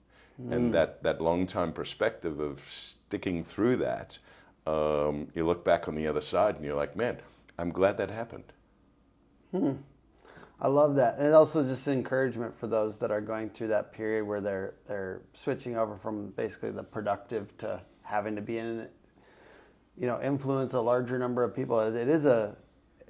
And that, that long time perspective of sticking through that, um, you look back on the other side and you're like, man, I'm glad that happened. Hmm. I love that, and also just encouragement for those that are going through that period where they're they're switching over from basically the productive to having to be in, you know, influence a larger number of people. It is a,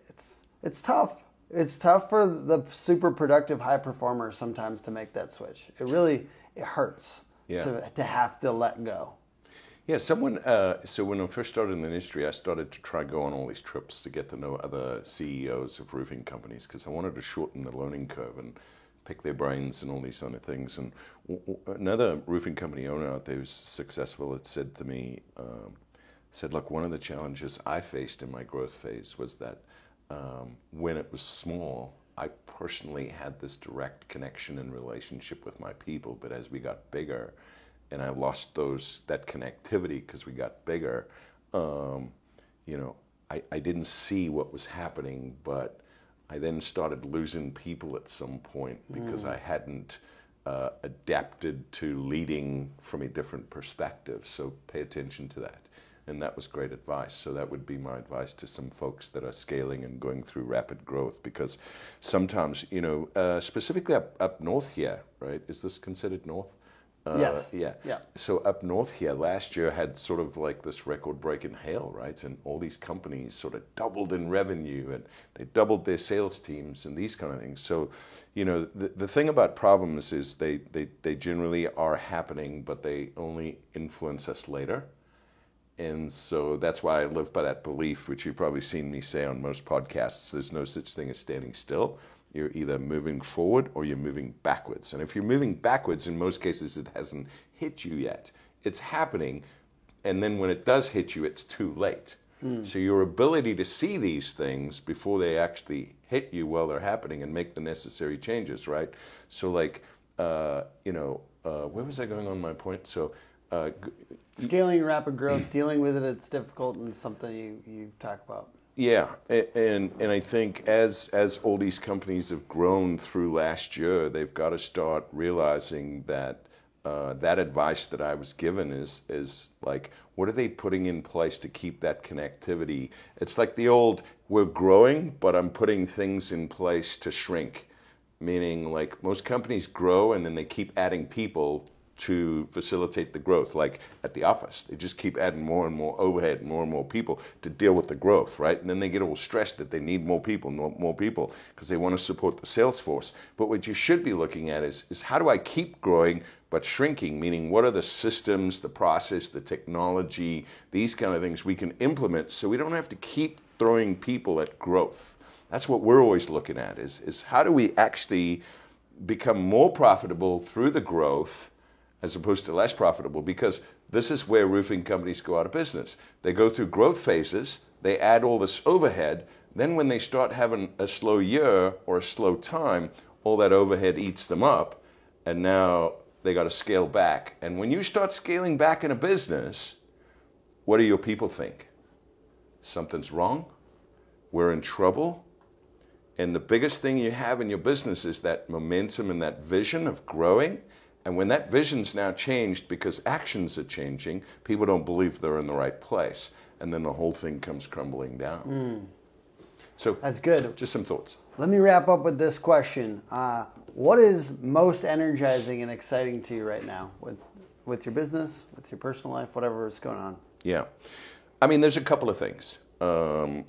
it's it's tough. It's tough for the super productive high performers sometimes to make that switch. It really it hurts Yeah. to to have to let go. Yeah, someone. Uh, so when I first started in the industry, I started to try go on all these trips to get to know other CEOs of roofing companies because I wanted to shorten the learning curve and pick their brains and all these kind of things. And another roofing company owner out there who's successful had said to me, um, said, "Look, one of the challenges I faced in my growth phase was that um, when it was small." I personally had this direct connection and relationship with my people, but as we got bigger, and I lost those that connectivity because we got bigger. Um, you know, I, I didn't see what was happening, but I then started losing people at some point because I hadn't uh, adapted to leading from a different perspective. So pay attention to that. And that was great advice. So that would be my advice to some folks that are scaling and going through rapid growth because sometimes, you know, uh, specifically up, up north here, right? Is this considered north? Uh, Yes. Yeah. Yeah. So up north here, last year had sort of like this record break in hail, right? And all these companies sort of doubled in revenue and they doubled their sales teams and these kind of things. So, you know, the, the thing about problems is they, they, they generally are happening, but they only influence us later. And so that's why I live by that belief, which you've probably seen me say on most podcasts. There's no such thing as standing still. You're either moving forward or you're moving backwards. And if you're moving backwards, in most cases, it hasn't hit you yet. It's happening. And then when it does hit you, it's too late. So your ability to see these things before they actually hit you while they're happening and make the necessary changes, right? So, like, uh, you know, uh, where was I going on my point? So, uh, g- Scaling rapid growth, dealing with it, it's difficult and something you, you talk about. Yeah, and and I think as as all these companies have grown through last year, they've got to start realizing that uh, that advice that I was given is is like, what are they putting in place to keep that connectivity? It's like the old, we're growing, but I'm putting things in place to shrink. Meaning, like most companies grow and then they keep adding people to facilitate the growth. Like at the office, they just keep adding more and more overhead, more and more people to deal with the growth, right? And then they get all stressed that they need more people, more, people, because they want to support the sales force. But what you should be looking at is, is how do I keep growing but shrinking? Meaning, what are the systems, the process, the technology, these kind of things we can implement so we don't have to keep throwing people at growth. That's what we're always looking at is, is how do we actually become more profitable through the growth as opposed to less profitable because this is where roofing companies go out of business. They go through growth phases, they add all this overhead, then when they start having a slow year or a slow time, all that overhead eats them up, and now they got to scale back. And when you start scaling back in a business, what do your people think? Something's wrong? We're in trouble? And the biggest thing you have in your business is that momentum and that vision of growing. And when that vision's now changed because actions are changing, people don't believe they're in the right place. And then the whole thing comes crumbling down. So That's good. Just some thoughts. Let me wrap up with this question. Uh, what is most energizing and exciting to you right now with with your business, with your personal life, whatever is going on? Yeah. I mean, there's a couple of things. Um,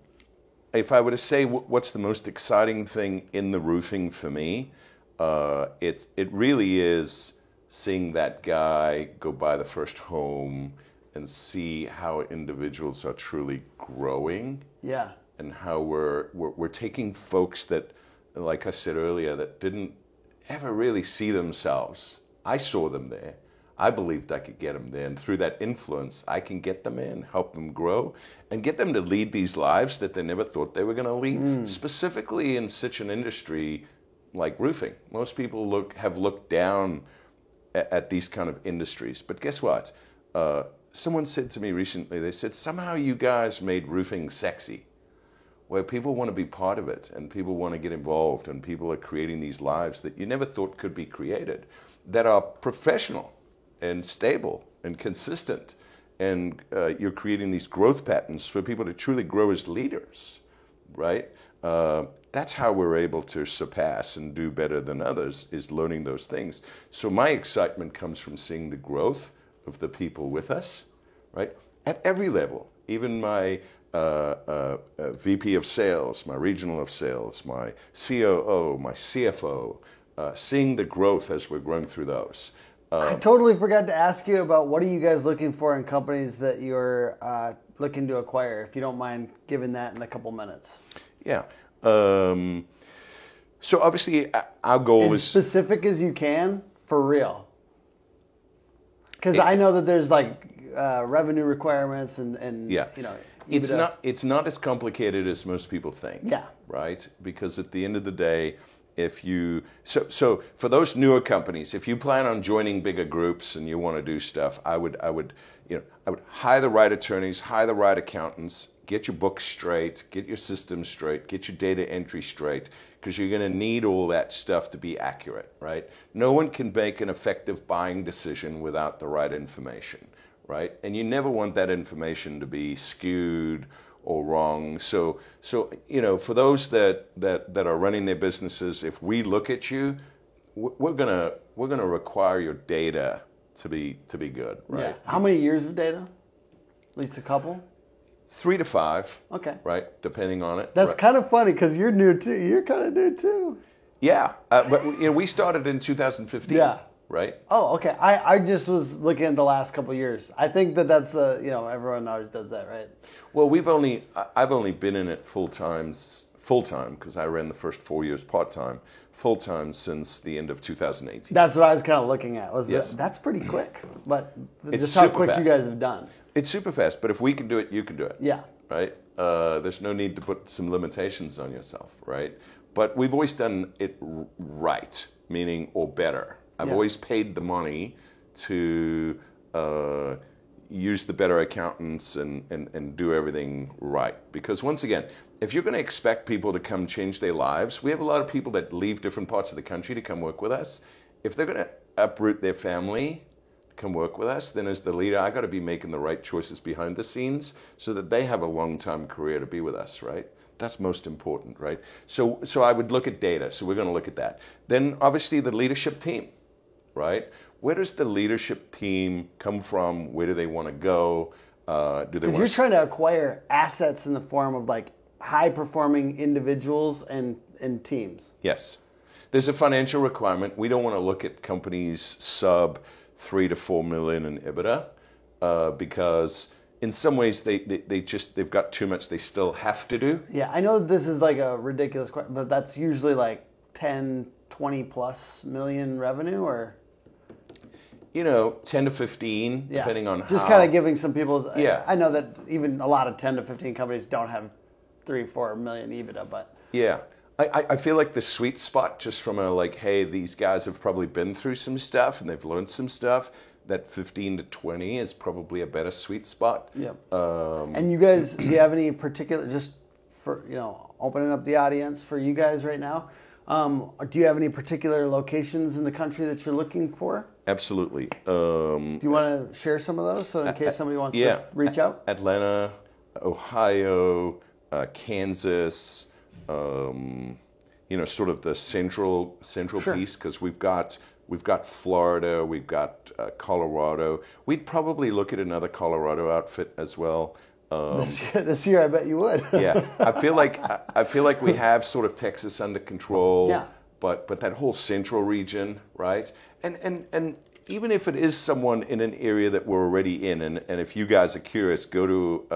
if I were to say what's the most exciting thing in the roofing for me, uh, it, it really is seeing that guy go buy the first home and see how individuals are truly growing Yeah. and how we're, we're, we're taking folks that, like I said earlier, that didn't ever really see themselves. I saw them there. I believed I could get them there. And through that influence, I can get them in, help them grow, and get them to lead these lives that they never thought they were going to lead, mm. specifically in such an industry like roofing. Most people look have looked down at, these kind of industries. But guess what? Uh, someone said to me recently, they said, somehow you guys made roofing sexy where people want to be part of it and people want to get involved and people are creating these lives that you never thought could be created that are professional and stable and consistent and uh, you're creating these growth patterns for people to truly grow as leaders right uh, that's how we're able to surpass and do better than others is learning those things so my excitement comes from seeing the growth of the people with us right? At every level, even my uh, uh, uh, VP of sales, my regional of sales, my COO, my CFO, uh, seeing the growth as we're growing through those. I totally forgot to ask you about what are you guys looking for in companies that you're looking to acquire. If you don't mind giving that in a couple minutes. Yeah. Um, so obviously, uh, our goal As is specific as you can, for real. Because I know that there's like uh, revenue requirements and and yeah. you know it's not it's not as complicated as most people think. Yeah. Right. Because at the end of the day, if you so so for those newer companies, if you plan on joining bigger groups and you want to do stuff, I would I would you know I would hire the right attorneys, hire the right accountants, get your books straight, get your systems straight, get your data entry straight, because you're going to need all that stuff to be accurate, right? No one can make an effective buying decision without the right information, right? And you never want that information to be skewed or wrong. So, so you know, for those that that that are running their businesses, if we look at you, we're gonna we're gonna require your data to be to be good, right? Yeah. How many years of data? At least a couple. Three to five, Okay. right? Depending on it. That's Right. kind of funny because you're new too. You're kind of new too. Yeah, uh, but you know, we started in 2015. Yeah. Right. Oh, okay. I, I just was looking at the last couple of years. I think that that's uh, you know everyone always does that, right? Well, we've only I've only been in it full time full time because I ran the first four years part time, full time since the end of 2018. That's what I was kind of looking at. Was Yes. that, that's pretty quick, but It's just how quick you guys have done. It's super fast, but if we can do it, you can do it. Yeah. Right. Uh, there's no need to put some limitations on yourself, right? But we've always done it r- right, meaning or better. I've Yeah. always paid the money to uh, use the better accountants and, and, and do everything right. Because once again, if you're going to expect people to come change their lives, we have a lot of people that leave different parts of the country to come work with us. If they're going to uproot their family, come work with us, then as the leader, I got to be making the right choices behind the scenes so that they have a long time career to be with us, right? That's most important, right? So, so I would look at data. So we're going to look at that. Then obviously the leadership team, right? Where does the leadership team come from? Where do they want to go? Uh, do they Because you're trying to acquire assets in the form of like high performing individuals and and teams. Yes. There's a financial requirement. We don't want to look at companies sub three to four million in EBITDA uh, because in some ways they, they, they just they've got too much they still have to do. Yeah, I know that this is like a ridiculous question, but that's usually like 10, 20 plus million revenue or You know, ten to fifteen, yeah. depending on how just how. kind of giving some people. Yeah. I know that even a lot of ten to fifteen companies don't have three, four million EBITDA, but Yeah. I, I- feel like the sweet spot, just from a like, hey, these guys have probably been through some stuff and they've learned some stuff. That 15 to 20 is probably a better sweet spot. yeah. Um, and you guys, do you have any particular just for you know opening up the audience for you guys right now? Um, do you have any particular locations in the country that you're looking for? absolutely. Um, Do you want to share some of those so in case somebody wants yeah. to reach out? Atlanta, Ohio, uh, Kansas, um, you know, sort of the central central piece because we've got we've got Florida, we've got uh, Colorado. We'd probably look at another Colorado outfit as well. Um, This year, this year, I bet you would. yeah, I feel like I, I feel like we have sort of Texas under control. Yeah. But but that whole central region, right? And and and even if it is someone in an area that we're already in, and, and if you guys are curious, go to uh,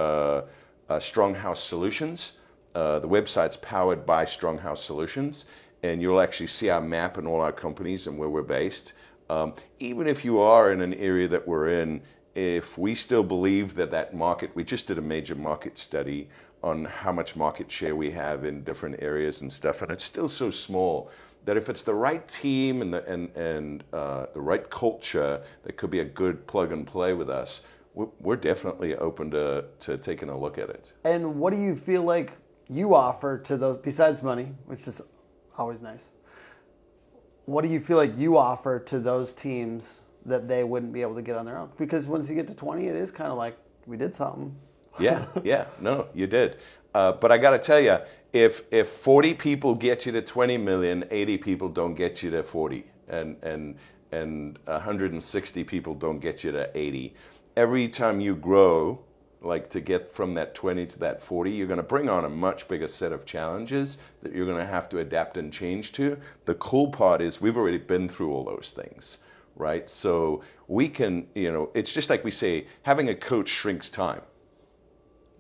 uh, Stronghouse Solutions. Uh, the website's powered by Stronghouse Solutions, and you'll actually see our map and all our companies and where we're based. Um, even if you are in an area that we're in, if we still believe that that market, we just did a major market study on how much market share we have in different areas and stuff, and it's still so small that if it's the right team and the, and and uh, the right culture, that could be a good plug and play with us. We're, we're definitely open to to taking a look at it. And what do you feel like you offer to those besides money, which is always nice? What do you feel like you offer to those teams that they wouldn't be able to get on their own? Because once you get to 20, it is kind of like we did something. Yeah, yeah, no, you did. Uh, but I got to tell you, if if 40 people get you to 20 million, 80 people don't get you to 40, and and and 160 people don't get you to 80. Every time you grow, like to get from that 20 to that 40, you're going to bring on a much bigger set of challenges that you're going to have to adapt and change to. The cool part is we've already been through all those things, right? So we can, you know, it's just like we say, having a coach shrinks time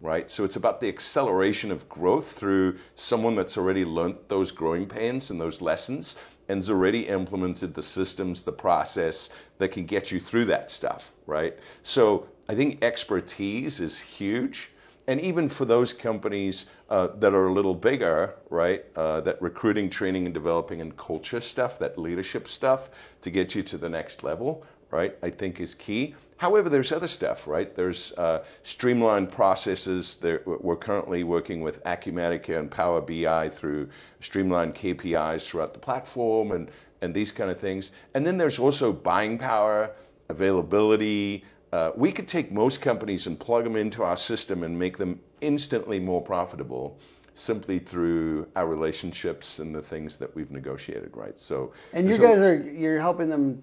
right? So it's about the acceleration of growth through someone that's already learnt those growing pains and those lessons and has already implemented the systems, the process that can get you through that stuff, right? So I think expertise is huge. And even for those companies uh, that are a little bigger, right, uh, that recruiting, training, and developing and culture stuff, that leadership stuff to get you to the next level, right, I think is key. However, there's other stuff, right? There's uh, streamlined processes. There, we're currently working with Acumatica and Power BI through streamlined KPIs throughout the platform and, and these kind of things. And then there's also buying power, availability. Uh, we could take most companies and plug them into our system and make them instantly more profitable simply through our relationships and the things that we've negotiated, right? So, And you guys are you're helping them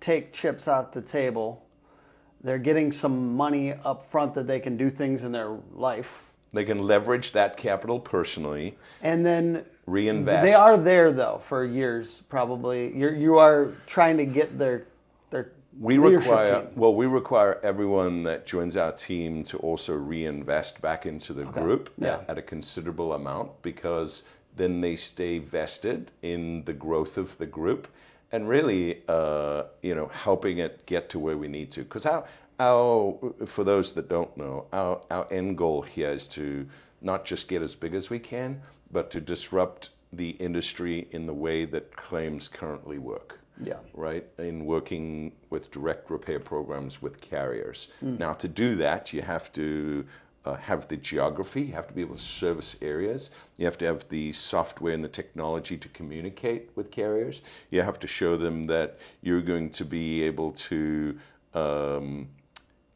take chips off the table. They're getting some money up front that they can do things in their life. they can leverage that capital personally. And then Reinvest. They are there though for years probably. You're you are trying to get their We require team. well, we require everyone that joins our team to also reinvest back into the group Yeah. at, at a considerable amount because then they stay vested in the growth of the group and really, uh, you know, helping it get to where we need to. Because our, our, for those that don't know, our, our end goal here is to not just get as big as we can, but to disrupt the industry in the way that claims currently work Yeah. right, in working with direct repair programs with carriers. Hmm. Now, to do that, you have to uh, have the geography, you have to be able to service areas, you have to have the software and the technology to communicate with carriers, you have to show them that you're going to be able to. Um,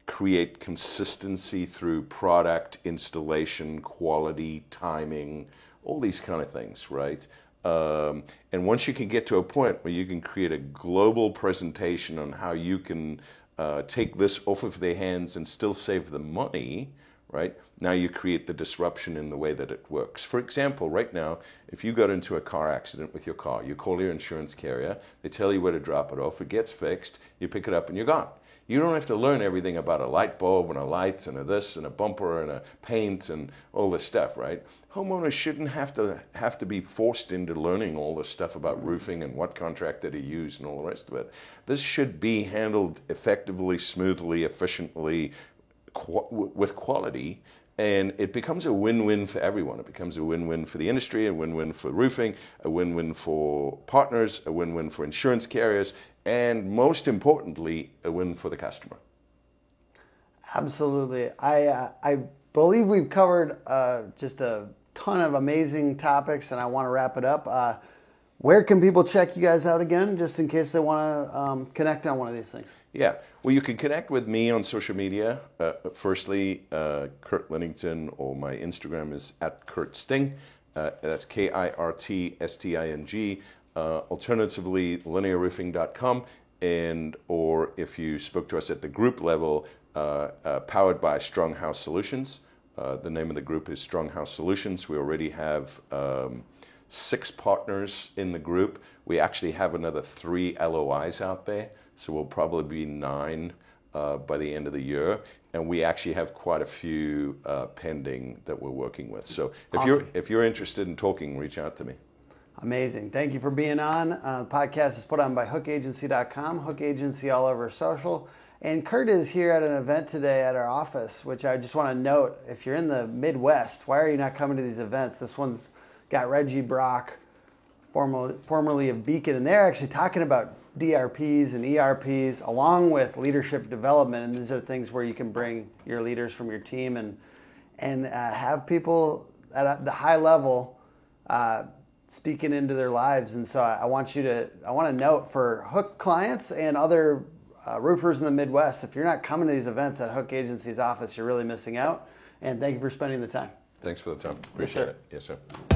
create consistency through product installation, quality, timing, all these kind of things, right? Um, and once you can get to a point where you can create a global presentation on how you can uh, take this off of their hands and still save them money, right? Now you create the disruption in the way that it works. For example, right now, if you got into a car accident with your car, you call your insurance carrier, they tell you where to drop it off, it gets fixed, you pick it up and you're gone. You don't have to learn everything about a light bulb and a light and a this and a bumper and a paint and all this stuff, right? Homeowners shouldn't have to have to be forced into learning all this stuff about mm-hmm. roofing and what contractor to use and all the rest of it. This should be handled effectively, smoothly, efficiently, qu- with quality, and it becomes a win-win for everyone. It becomes a win-win for the industry, a win-win for roofing, a win-win for partners, a win-win for insurance carriers, and most importantly, a win for the customer. Absolutely. I uh, I believe we've covered uh, just a ton of amazing topics, and I want to wrap it up. Uh, Where can people check you guys out again, just in case they want to um, connect on one of these things? Yeah, well, you can connect with me on social media. Uh, firstly, uh, Kirt Linington, or my Instagram is at Kirt Sting. Uh, that's K I R T S T I N G. Uh, alternatively, linearroofing.com, and or if you spoke to us at the group level, uh, uh, powered by Stronghouse Solutions. the name of the group is Stronghouse Solutions. We already have. Um, six partners in the group. We actually have another three LOIs out there, so we'll probably be nine uh, by the end of the year. And we actually have quite a few uh, pending that we're working with. So if Awesome. you're if you're interested in talking, reach out to me. Amazing. Thank you for being on. Uh, the podcast is put on by hookagency.com, Hook Agency all over social. And Kirt is here at an event today at our office, which I just want to note if you're in the Midwest, why are you not coming to these events? This one's got Reggie Brock, formerly, formerly of Beacon, and they're actually talking about DRPs and ERPs along with leadership development. And these are things where you can bring your leaders from your team and and uh, have people at the high level uh, speaking into their lives. And so I, I want you to I want to note for Hook clients and other uh, roofers in the Midwest, if you're not coming to these events at Hook Agency's office, you're really missing out. And thank you for spending the time. Thanks for the time. Appreciate sir. it. Yes, sir.